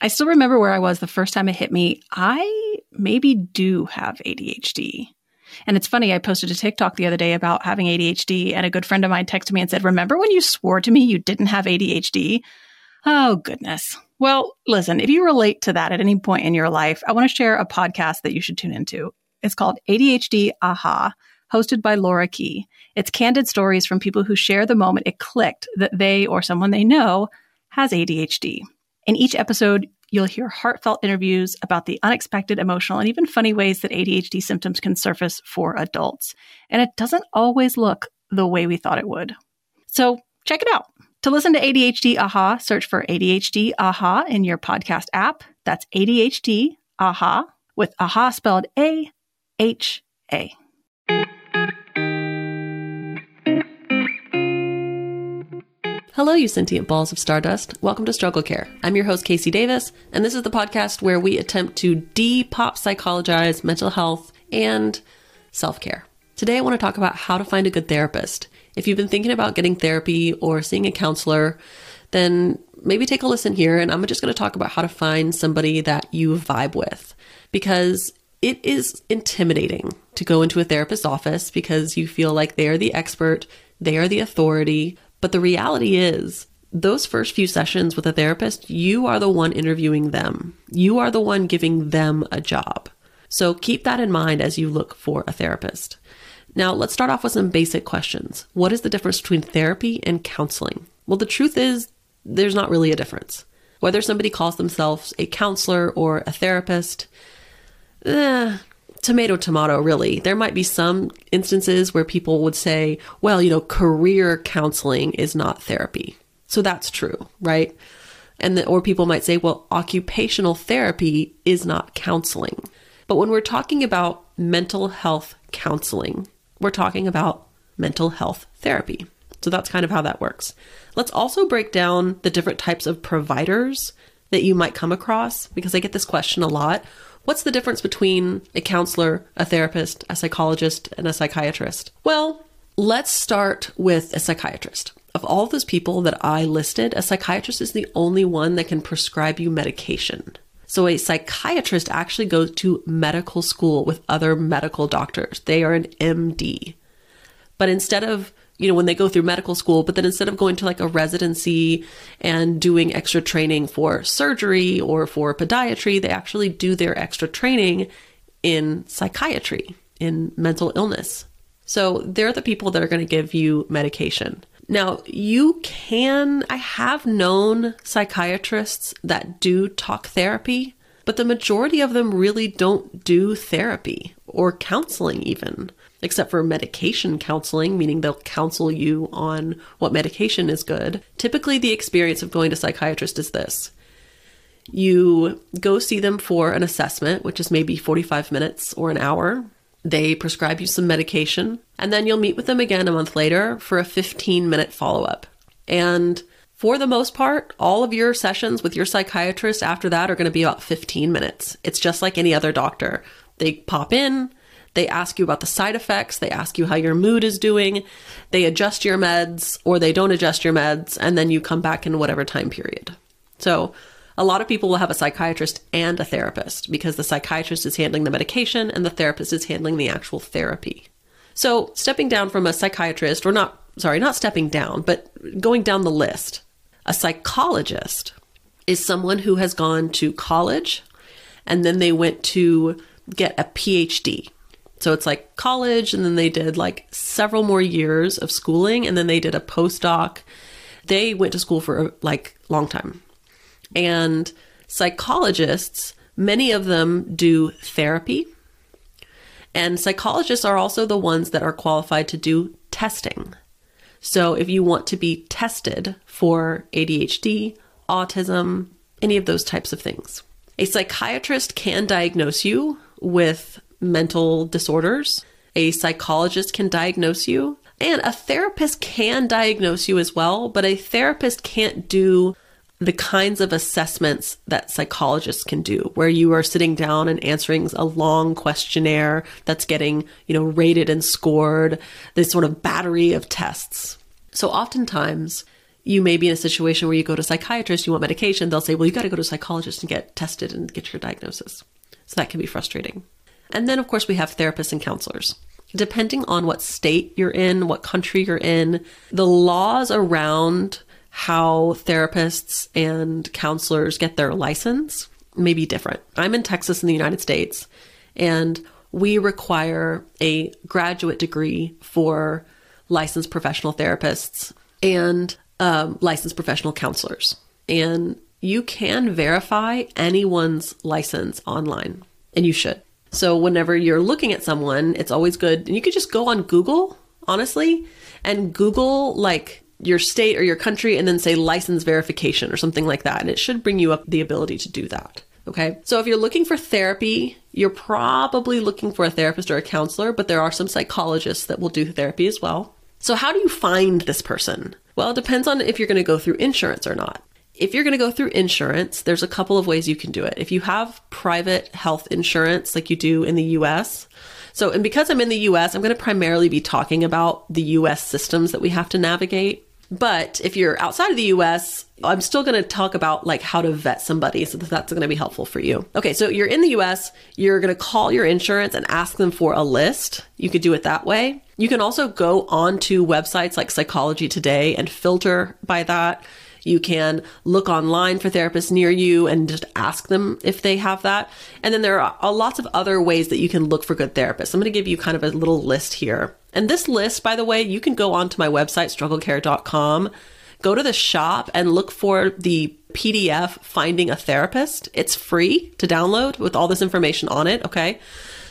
I still remember where I was the first time it hit me. I maybe do have ADHD. And it's funny, I posted a TikTok the other day about having ADHD, and a good friend of mine texted me and said, Remember when you swore to me you didn't have ADHD? Oh, goodness. Well, listen, if you relate to that at any point in your life, I want to share a podcast that you should tune into. It's called ADHD Aha, hosted by Laura Key. It's candid stories from people who share the moment it clicked that they or someone they know has ADHD. In each episode, you'll hear heartfelt interviews about the unexpected, emotional, and even funny ways that ADHD symptoms can surface for adults. And it doesn't always look the way we thought it would. So check it out. To listen to ADHD Aha, search for ADHD Aha in your podcast app. That's ADHD Aha with Aha spelled A H A. Hello, you sentient balls of stardust. Welcome to Struggle Care. I'm your host, KC Davis, and this is the podcast where we attempt to de pop psychologize mental health and self care. Today, I want to talk about how to find a good therapist. If you've been thinking about getting therapy or seeing a counselor, then maybe take a listen here, and I'm just going to talk about how to find somebody that you vibe with because it is intimidating to go into a therapist's office because you feel like they are the expert, they are the authority, but the reality is, those first few sessions with a therapist, you are the one interviewing them. You are the one giving them a job. So keep that in mind as you look for a therapist. Now, let's start off with some basic questions. What is the difference between therapy and counseling? Well, the truth is, there's not really a difference. Whether somebody calls themselves a counselor or a therapist, eh, tomato tomato really. There might be some instances where people would say well you know career counseling is not therapy. So that's true right? And the, or people might say well occupational therapy is not counseling. But when we're talking about mental health counseling we're talking about mental health therapy. So that's kind of how that works. Let's also break down the different types of providers that you might come across because i get this question a lot What's the difference between a counselor, a therapist, a psychologist, and a psychiatrist? Well, let's start with a psychiatrist. Of all those people that I listed, a psychiatrist is the only one that can prescribe you medication. So a psychiatrist actually goes to medical school with other medical doctors. They are an MD. But instead of you know, when they go through medical school, but then instead of going to like a residency and doing extra training for surgery or for podiatry, they actually do their extra training in psychiatry, in mental illness. So they're the people that are going to give you medication. Now, you can, I have known psychiatrists that do talk therapy, but the majority of them really don't do therapy or counseling, even except for medication counseling, meaning they'll counsel you on what medication is good. Typically, the experience of going to psychiatrist is this. You go see them for an assessment, which is maybe 45 minutes or an hour. They prescribe you some medication, and then you'll meet with them again a month later for a 15 minute follow up. And for the most part, all of your sessions with your psychiatrist after that are going to be about 15 minutes. It's just like any other doctor. They pop in, they ask you about the side effects. They ask you how your mood is doing. They adjust your meds or they don't adjust your meds. And then you come back in whatever time period. So a lot of people will have a psychiatrist and a therapist because the psychiatrist is handling the medication and the therapist is handling the actual therapy. So stepping down from a psychiatrist, or not, sorry, not stepping down, but going down the list, a psychologist is someone who has gone to college and then they went to get a PhD. So it's like college, and then they did like several more years of schooling, and then they did a postdoc. They went to school for like long time. And psychologists, many of them do therapy. And psychologists are also the ones that are qualified to do testing. So if you want to be tested for ADHD, autism, any of those types of things, a psychiatrist can diagnose you with mental disorders. A psychologist can diagnose you, and a therapist can diagnose you as well, but a therapist can't do the kinds of assessments that psychologists can do, where you are sitting down and answering a long questionnaire that's getting, you know, rated and scored, this sort of battery of tests. So oftentimes, you may be in a situation where you go to a psychiatrist, you want medication, they'll say, well, you got to go to a psychologist and get tested and get your diagnosis. So that can be frustrating. And then, of course, we have therapists and counselors. Depending on what state you're in, what country you're in, the laws around how therapists and counselors get their license may be different. I'm in Texas in the United States, and we require a graduate degree for licensed professional therapists and um, licensed professional counselors. And you can verify anyone's license online, and you should. So, whenever you're looking at someone, it's always good. And you could just go on Google, honestly, and Google like your state or your country and then say license verification or something like that. And it should bring you up the ability to do that. Okay. So if you're looking for therapy, you're probably looking for a therapist or a counselor, but there are some psychologists that will do therapy as well. So how do you find this person? Well, it depends on if you're going to go through insurance or not. If you're going to go through insurance, there's a couple of ways you can do it. If you have private health insurance like you do in the US, so, and because I'm in the US, I'm going to primarily be talking about the US systems that we have to navigate. But if you're outside of the US, I'm still going to talk about like how to vet somebody. So that's going to be helpful for you. Okay. So you're in the US, you're going to call your insurance and ask them for a list. You could do it that way. You can also go onto websites like Psychology Today and filter by that. You can look online for therapists near you and just ask them if they have that. And then there are uh, lots of other ways that you can look for good therapists. I'm going to give you kind of a little list here. And this list, by the way, you can go onto my website, strugglecare.com, go to the shop and look for the PDF Finding a Therapist. It's free to download with all this information on it. Okay.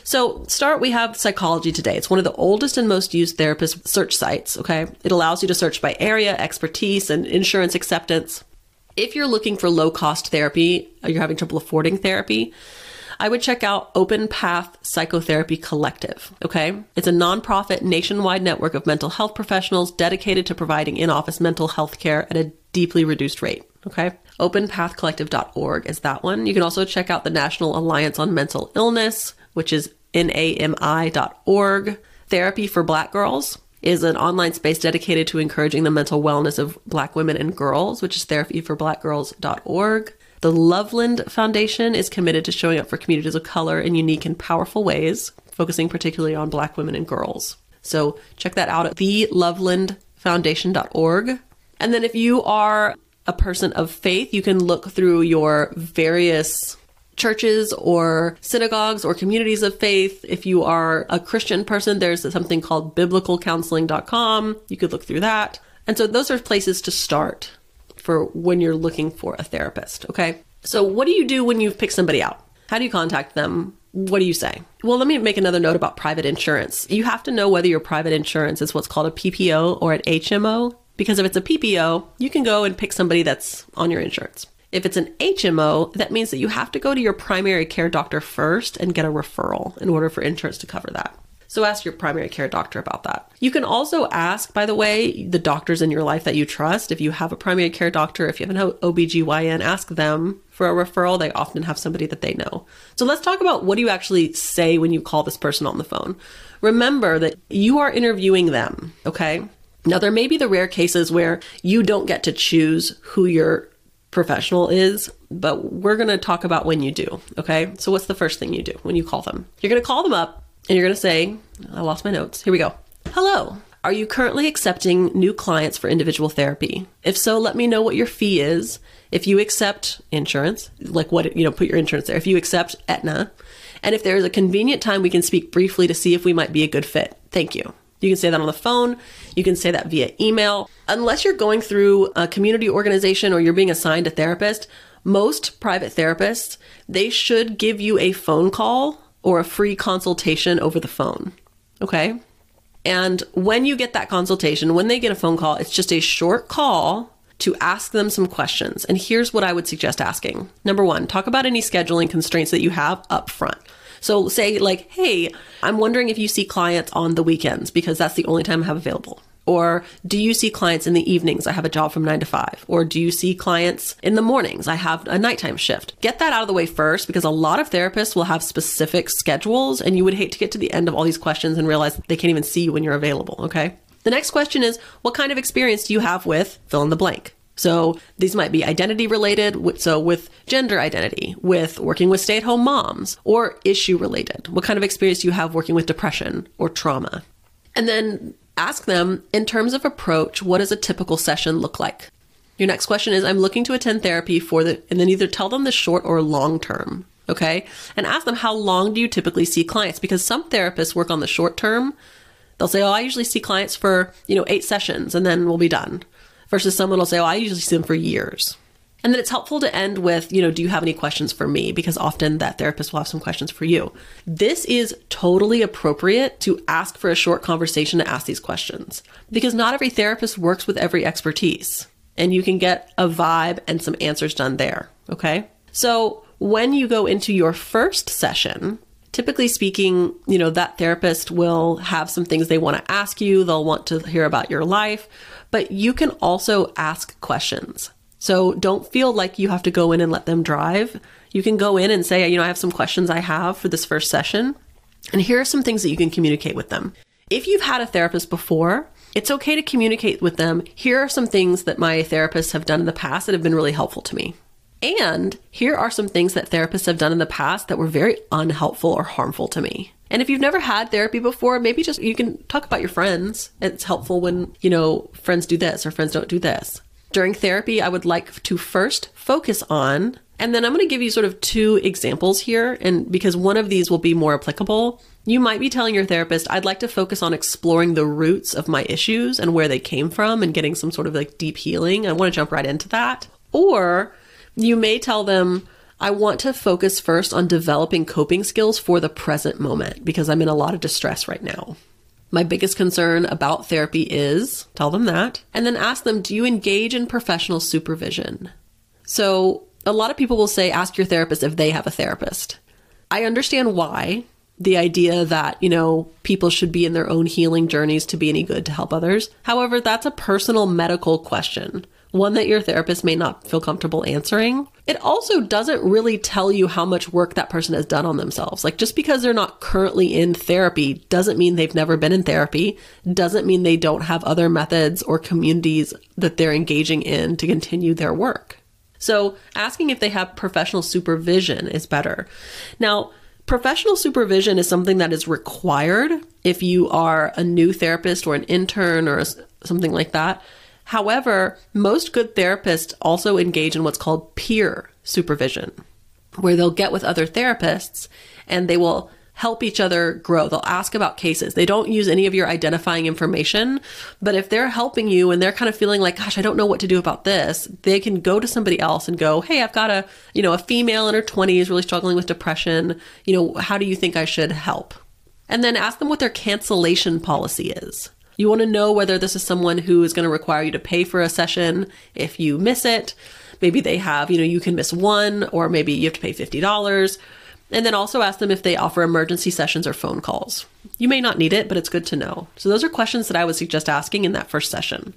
So, start, we have Psychology Today. It's one of the oldest and most used therapist search sites. Okay. It allows you to search by area, expertise, and insurance acceptance. If you're looking for low cost therapy, uh, you're having trouble affording therapy, I would check out Open Path Psychotherapy Collective. Okay. It's a nonprofit nationwide network of mental health professionals dedicated to providing in office mental health care at a deeply reduced rate. Okay. OpenPathCollective.org is that one. You can also check out the National Alliance on Mental Illness, which is NAMI.org. Therapy for Black Girls is an online space dedicated to encouraging the mental wellness of Black women and girls, which is therapyforblackgirls.org. The Loveland Foundation is committed to showing up for communities of color in unique and powerful ways, focusing particularly on Black women and girls. So check that out at thelovelandfoundation.org. And then if you are a person of faith, you can look through your various churches or synagogues or communities of faith. If you are a Christian person, there's something called biblicalcounseling.com. You could look through that. And so those are places to start for when you're looking for a therapist. Okay. So what do you do when you pick somebody out? How do you contact them? What do you say? Well, let me make another note about private insurance. You have to know whether your private insurance is what's called a PPO or an HMO, because if it's a PPO, you can go and pick somebody that's on your insurance. If it's an HMO, that means that you have to go to your primary care doctor first and get a referral in order for insurance to cover that. So ask your primary care doctor about that. You can also ask, by the way, the doctors in your life that you trust. If you have a primary care doctor, if you have an OBGYN, ask them for a referral. They often have somebody that they know. So let's talk about what do you actually say when you call this person on the phone. Remember that you are interviewing them, okay? Now, there may be the rare cases where you don't get to choose who your professional is, but we're going to talk about when you do. Okay. So, what's the first thing you do when you call them? You're going to call them up and you're going to say, I lost my notes. Here we go. Hello. Are you currently accepting new clients for individual therapy? If so, let me know what your fee is. If you accept insurance, like what, you know, put your insurance there. If you accept Aetna, and if there is a convenient time, we can speak briefly to see if we might be a good fit. Thank you. You can say that on the phone. You can say that via email. Unless you're going through a community organization or you're being assigned a therapist, most private therapists, they should give you a phone call or a free consultation over the phone. Okay? And when you get that consultation, when they get a phone call, it's just a short call to ask them some questions. And here's what I would suggest asking. Number one, talk about any scheduling constraints that you have up front. So say like, hey, I'm wondering if you see clients on the weekends because that's the only time I have available. Or do you see clients in the evenings? I have a job from nine to five. Or do you see clients in the mornings? I have a nighttime shift. Get that out of the way first because a lot of therapists will have specific schedules and you would hate to get to the end of all these questions and realize they can't even see you when you're available. Okay. The next question is what kind of experience do you have with fill in the blank? So these might be identity related. So with gender identity, with working with stay at home moms, or issue related. What kind of experience do you have working with depression or trauma? And then ask them in terms of approach, what does a typical session look like? Your next question is I'm looking to attend therapy for the, and then either tell them the short or long term. Okay. And ask them how long do you typically see clients? Because some therapists work on the short term. They'll say, Oh, I usually see clients for, you know, eight sessions and then we'll be done versus someone will say, Oh, I usually see them for years. And then it's helpful to end with, you know, do you have any questions for me? Because often that therapist will have some questions for you. This is totally appropriate to ask for a short conversation to ask these questions because not every therapist works with every expertise and you can get a vibe and some answers done there. Okay. So when you go into your first session, typically speaking, you know, that therapist will have some things they want to ask you. They'll want to hear about your life but you can also ask questions. So don't feel like you have to go in and let them drive. You can go in and say, you know, I have some questions I have for this first session. And here are some things that you can communicate with them. If you've had a therapist before, it's okay to communicate with them. Here are some things that my therapists have done in the past that have been really helpful to me. And here are some things that therapists have done in the past that were very unhelpful or harmful to me. And if you've never had therapy before, maybe just you can talk about your friends. It's helpful when, you know, friends do this or friends don't do this. During therapy, I would like to first focus on, and then I'm going to give you sort of two examples here. And because one of these will be more applicable, you might be telling your therapist, I'd like to focus on exploring the roots of my issues and where they came from and getting some sort of like deep healing. I want to jump right into that. Or you may tell them, I want to focus first on developing coping skills for the present moment because I'm in a lot of distress right now. My biggest concern about therapy is tell them that, and then ask them, do you engage in professional supervision? So, a lot of people will say, ask your therapist if they have a therapist. I understand why. The idea that, you know, people should be in their own healing journeys to be any good to help others. However, that's a personal medical question one that your therapist may not feel comfortable answering. It also doesn't really tell you how much work that person has done on themselves. Like just because they're not currently in therapy doesn't mean they've never been in therapy, doesn't mean they don't have other methods or communities that they're engaging in to continue their work. So asking if they have professional supervision is better. Now, professional supervision is something that is required if you are a new therapist or an intern or something like that. However, most good therapists also engage in what's called peer supervision, where they'll get with other therapists and they will help each other grow. They'll ask about cases. They don't use any of your identifying information, but if they're helping you and they're kind of feeling like, gosh, I don't know what to do about this, they can go to somebody else and go, Hey, I've got a, you know, a female in her 20s really struggling with depression. You know, how do you think I should help? And then ask them what their cancellation policy is. You want to know whether this is someone who is going to require you to pay for a session if you miss it. Maybe they have, you know, you can miss one, or maybe you have to pay $50. And then also ask them if they offer emergency sessions or phone calls. You may not need it, but it's good to know. So, those are questions that I would suggest asking in that first session.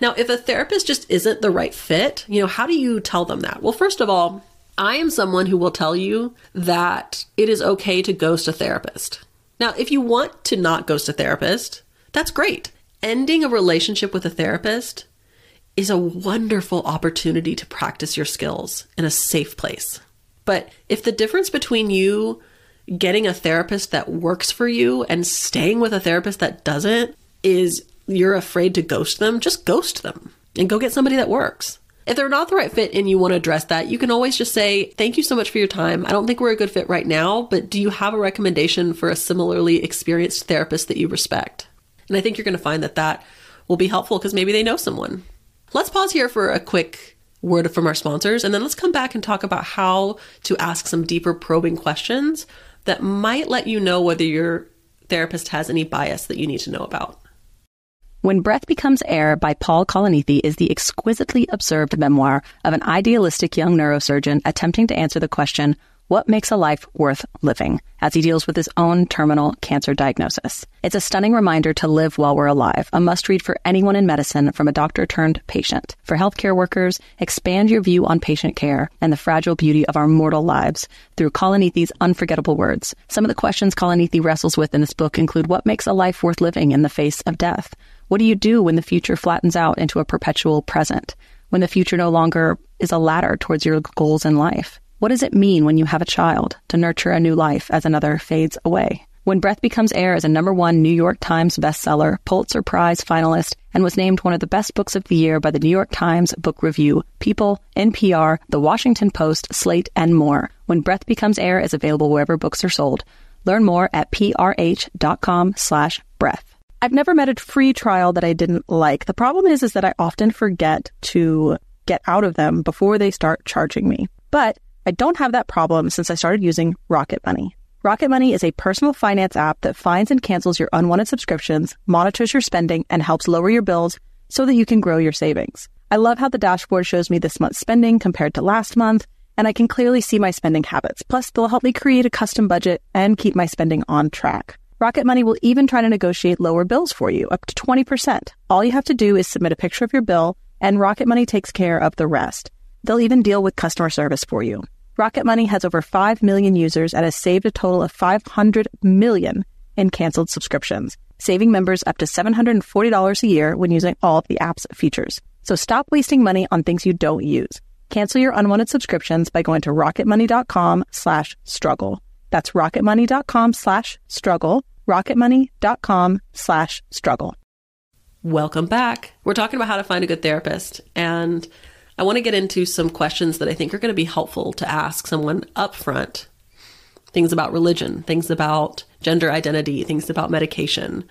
Now, if a therapist just isn't the right fit, you know, how do you tell them that? Well, first of all, I am someone who will tell you that it is okay to ghost a therapist. Now, if you want to not ghost a therapist, that's great. Ending a relationship with a therapist is a wonderful opportunity to practice your skills in a safe place. But if the difference between you getting a therapist that works for you and staying with a therapist that doesn't is you're afraid to ghost them, just ghost them and go get somebody that works. If they're not the right fit and you want to address that, you can always just say, Thank you so much for your time. I don't think we're a good fit right now, but do you have a recommendation for a similarly experienced therapist that you respect? And I think you're going to find that that will be helpful because maybe they know someone. Let's pause here for a quick word from our sponsors, and then let's come back and talk about how to ask some deeper probing questions that might let you know whether your therapist has any bias that you need to know about. When Breath Becomes Air by Paul Kalanithi is the exquisitely observed memoir of an idealistic young neurosurgeon attempting to answer the question, what Makes a Life Worth Living, as he deals with his own terminal cancer diagnosis. It's a stunning reminder to live while we're alive, a must read for anyone in medicine from a doctor turned patient. For healthcare workers, expand your view on patient care and the fragile beauty of our mortal lives through Kalanithi's unforgettable words. Some of the questions Kalanithi wrestles with in this book include what makes a life worth living in the face of death? What do you do when the future flattens out into a perpetual present? When the future no longer is a ladder towards your goals in life? What does it mean when you have a child to nurture a new life as another fades away? When Breath Becomes Air is a number one New York Times bestseller, Pulitzer Prize finalist, and was named one of the best books of the year by the New York Times Book Review, People, NPR, The Washington Post, Slate, and more. When Breath Becomes Air is available wherever books are sold. Learn more at prh.com slash breath. I've never met a free trial that I didn't like. The problem is, is that I often forget to get out of them before they start charging me. But I don't have that problem since I started using Rocket Money. Rocket Money is a personal finance app that finds and cancels your unwanted subscriptions, monitors your spending, and helps lower your bills so that you can grow your savings. I love how the dashboard shows me this month's spending compared to last month, and I can clearly see my spending habits. Plus, they'll help me create a custom budget and keep my spending on track. Rocket Money will even try to negotiate lower bills for you, up to 20%. All you have to do is submit a picture of your bill, and Rocket Money takes care of the rest. They'll even deal with customer service for you. Rocket Money has over 5 million users and has saved a total of 500 million in canceled subscriptions, saving members up to $740 a year when using all of the app's features. So stop wasting money on things you don't use. Cancel your unwanted subscriptions by going to rocketmoney.com slash struggle. That's rocketmoney.com slash struggle, rocketmoney.com slash struggle. Welcome back. We're talking about how to find a good therapist. And I want to get into some questions that I think are going to be helpful to ask someone up front. Things about religion, things about gender identity, things about medication.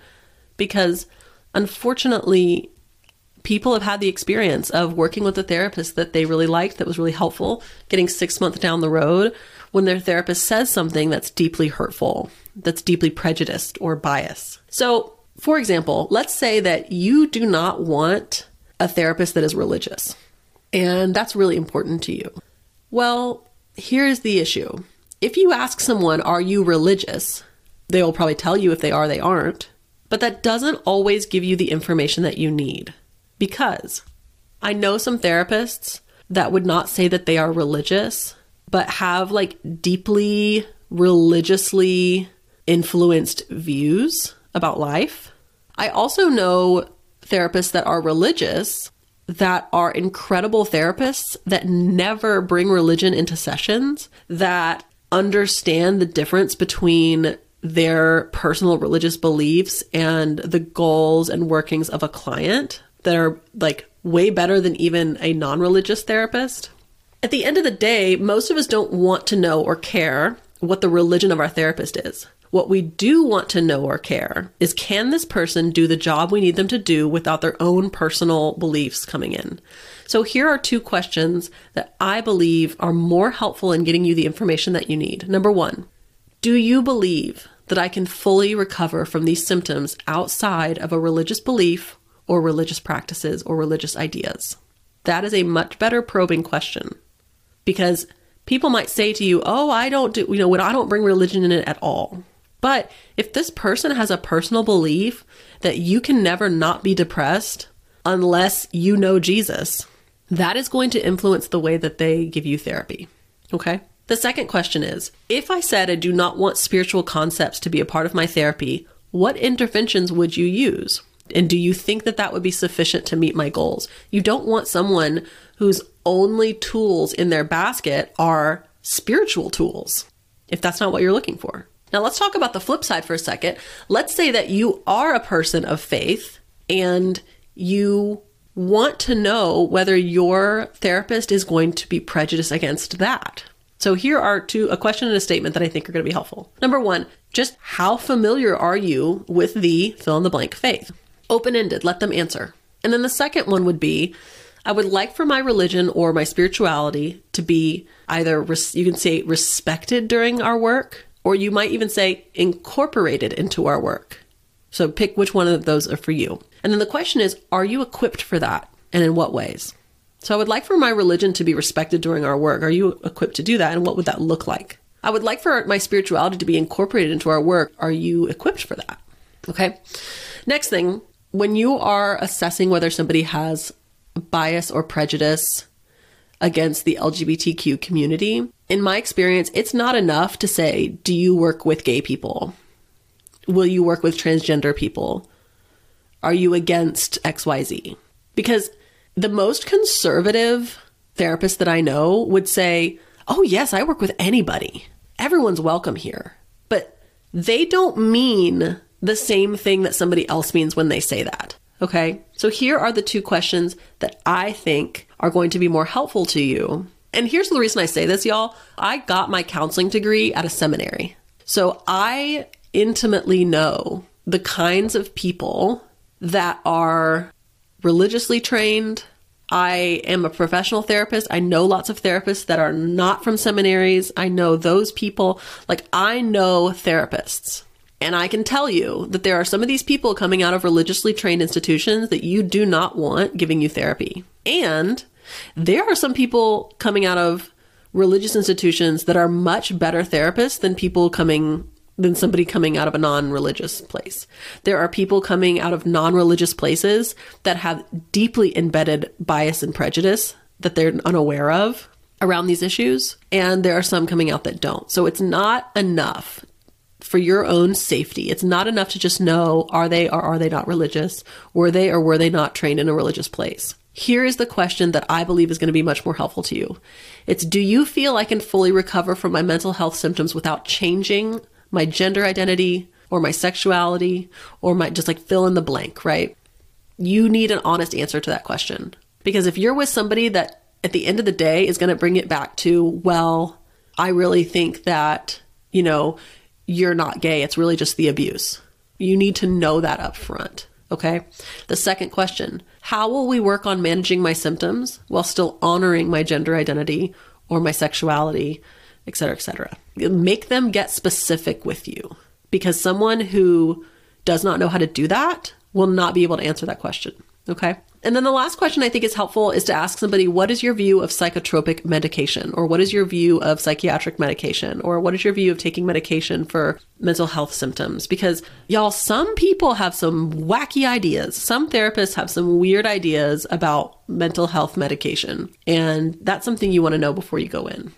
Because unfortunately, people have had the experience of working with a therapist that they really liked, that was really helpful, getting six months down the road when their therapist says something that's deeply hurtful, that's deeply prejudiced or biased. So, for example, let's say that you do not want a therapist that is religious. And that's really important to you. Well, here's the issue. If you ask someone, Are you religious? they will probably tell you if they are, they aren't. But that doesn't always give you the information that you need. Because I know some therapists that would not say that they are religious, but have like deeply religiously influenced views about life. I also know therapists that are religious that are incredible therapists that never bring religion into sessions, that understand the difference between their personal religious beliefs and the goals and workings of a client that are like way better than even a non religious therapist. At the end of the day, most of us don't want to know or care what the religion of our therapist is. What we do want to know or care is can this person do the job we need them to do without their own personal beliefs coming in? So here are two questions that I believe are more helpful in getting you the information that you need. Number one, do you believe that I can fully recover from these symptoms outside of a religious belief or religious practices or religious ideas? That is a much better probing question because people might say to you, Oh, I don't do, you know, when I don't bring religion in it at all. But if this person has a personal belief that you can never not be depressed unless you know Jesus, that is going to influence the way that they give you therapy. Okay? The second question is if I said I do not want spiritual concepts to be a part of my therapy, what interventions would you use? And do you think that that would be sufficient to meet my goals? You don't want someone whose only tools in their basket are spiritual tools, if that's not what you're looking for. Now, let's talk about the flip side for a second. Let's say that you are a person of faith and you want to know whether your therapist is going to be prejudiced against that. So here are two a question and a statement that I think are going to be helpful. Number 1, just how familiar are you with the fill in the blank faith? Open-ended, let them answer. And then the second one would be I would like for my religion or my spirituality to be either you can say respected during our work or you might even say incorporated into our work. So pick which one of those are for you. And then the question is, are you equipped for that? And in what ways? So I would like for my religion to be respected during our work. Are you equipped to do that? And what would that look like? I would like for my spirituality to be incorporated into our work. Are you equipped for that? Okay. Next thing, when you are assessing whether somebody has bias or prejudice against the LGBTQ community, in my experience, it's not enough to say, Do you work with gay people? Will you work with transgender people? Are you against XYZ? Because the most conservative therapist that I know would say, Oh, yes, I work with anybody. Everyone's welcome here. But they don't mean the same thing that somebody else means when they say that. Okay. So here are the two questions that I think are going to be more helpful to you. And here's the reason I say this, y'all. I got my counseling degree at a seminary. So I intimately know the kinds of people that are religiously trained. I am a professional therapist. I know lots of therapists that are not from seminaries. I know those people. Like, I know therapists. And I can tell you that there are some of these people coming out of religiously trained institutions that you do not want giving you therapy. And there are some people coming out of religious institutions that are much better therapists than people coming than somebody coming out of a non-religious place. There are people coming out of non-religious places that have deeply embedded bias and prejudice that they're unaware of around these issues, and there are some coming out that don't. So it's not enough for your own safety. It's not enough to just know are they or are they not religious? Were they or were they not trained in a religious place? Here is the question that I believe is going to be much more helpful to you. It's do you feel I can fully recover from my mental health symptoms without changing my gender identity or my sexuality or my just like fill in the blank, right? You need an honest answer to that question. Because if you're with somebody that at the end of the day is going to bring it back to, well, I really think that, you know, you're not gay. It's really just the abuse. You need to know that up front. Okay. The second question How will we work on managing my symptoms while still honoring my gender identity or my sexuality, et cetera, et cetera? Make them get specific with you because someone who does not know how to do that will not be able to answer that question. Okay. And then the last question I think is helpful is to ask somebody, what is your view of psychotropic medication? Or what is your view of psychiatric medication? Or what is your view of taking medication for mental health symptoms? Because y'all, some people have some wacky ideas. Some therapists have some weird ideas about mental health medication. And that's something you want to know before you go in.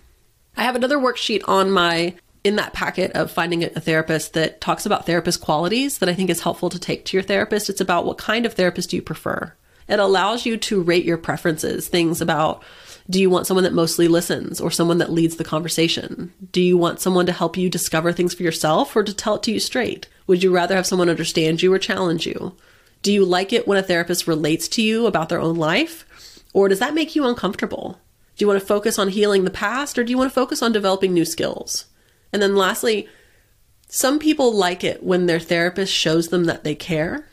I have another worksheet on my in that packet of finding a therapist that talks about therapist qualities that I think is helpful to take to your therapist. It's about what kind of therapist do you prefer? It allows you to rate your preferences, things about do you want someone that mostly listens or someone that leads the conversation? Do you want someone to help you discover things for yourself or to tell it to you straight? Would you rather have someone understand you or challenge you? Do you like it when a therapist relates to you about their own life? Or does that make you uncomfortable? Do you want to focus on healing the past or do you want to focus on developing new skills? And then lastly, some people like it when their therapist shows them that they care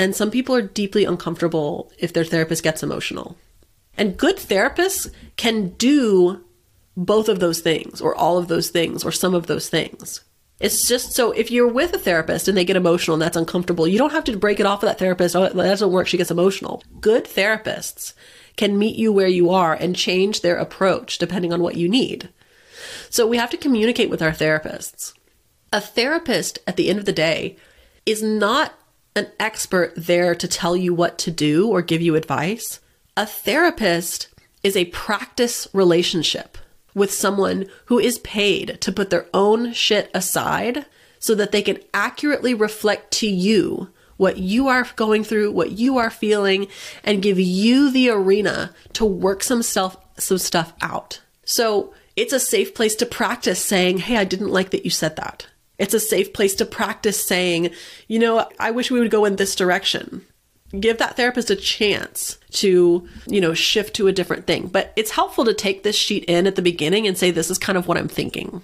and some people are deeply uncomfortable if their therapist gets emotional. And good therapists can do both of those things, or all of those things, or some of those things. It's just so if you're with a therapist and they get emotional and that's uncomfortable, you don't have to break it off of that therapist. Oh, that doesn't work. She gets emotional. Good therapists can meet you where you are and change their approach depending on what you need. So we have to communicate with our therapists. A therapist at the end of the day is not an expert there to tell you what to do or give you advice. A therapist is a practice relationship with someone who is paid to put their own shit aside so that they can accurately reflect to you what you are going through, what you are feeling, and give you the arena to work some stuff, some stuff out. So it's a safe place to practice saying, Hey, I didn't like that you said that. It's a safe place to practice saying, you know, I wish we would go in this direction. Give that therapist a chance to, you know, shift to a different thing. But it's helpful to take this sheet in at the beginning and say, this is kind of what I'm thinking.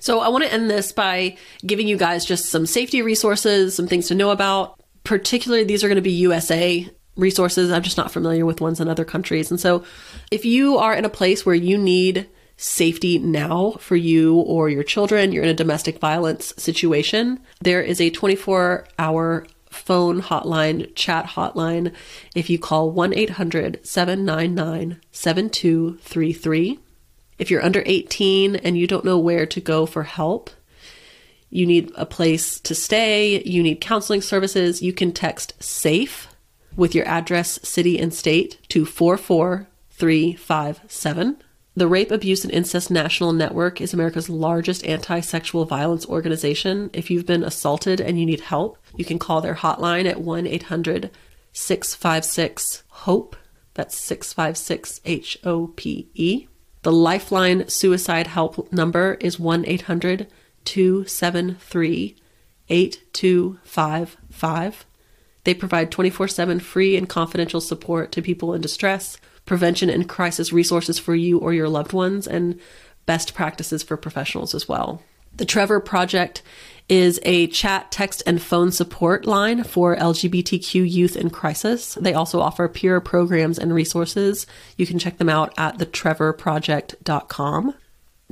So I want to end this by giving you guys just some safety resources, some things to know about. Particularly, these are going to be USA resources. I'm just not familiar with ones in other countries. And so if you are in a place where you need safety now for you or your children, you're in a domestic violence situation, there is a 24 hour phone hotline, chat hotline. If you call 1 800 799 7233. If you're under 18 and you don't know where to go for help, you need a place to stay, you need counseling services, you can text SAFE with your address, city, and state to 44357. The Rape, Abuse, and Incest National Network is America's largest anti sexual violence organization. If you've been assaulted and you need help, You can call their hotline at 1 800 656 HOPE. That's 656 H O P E. The Lifeline suicide help number is 1 800 273 8255. They provide 24 7 free and confidential support to people in distress, prevention and crisis resources for you or your loved ones, and best practices for professionals as well. The Trevor Project is a chat, text, and phone support line for LGBTQ youth in crisis. They also offer peer programs and resources. You can check them out at thetrevorproject.com.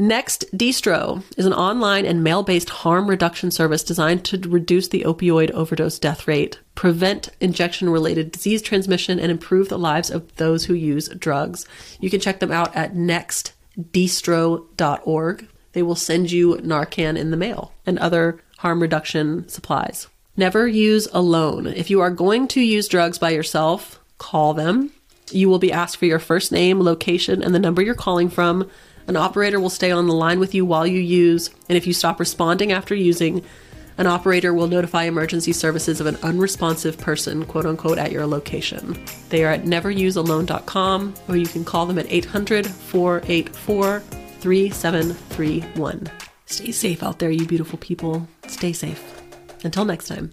Next, Distro is an online and mail based harm reduction service designed to reduce the opioid overdose death rate, prevent injection related disease transmission, and improve the lives of those who use drugs. You can check them out at nextdistro.org. They will send you Narcan in the mail and other harm reduction supplies. Never use alone. If you are going to use drugs by yourself, call them. You will be asked for your first name, location, and the number you're calling from. An operator will stay on the line with you while you use, and if you stop responding after using, an operator will notify emergency services of an unresponsive person, quote unquote, at your location. They are at neverusealone.com, or you can call them at 800 484 3731. Stay safe out there, you beautiful people. Stay safe. Until next time.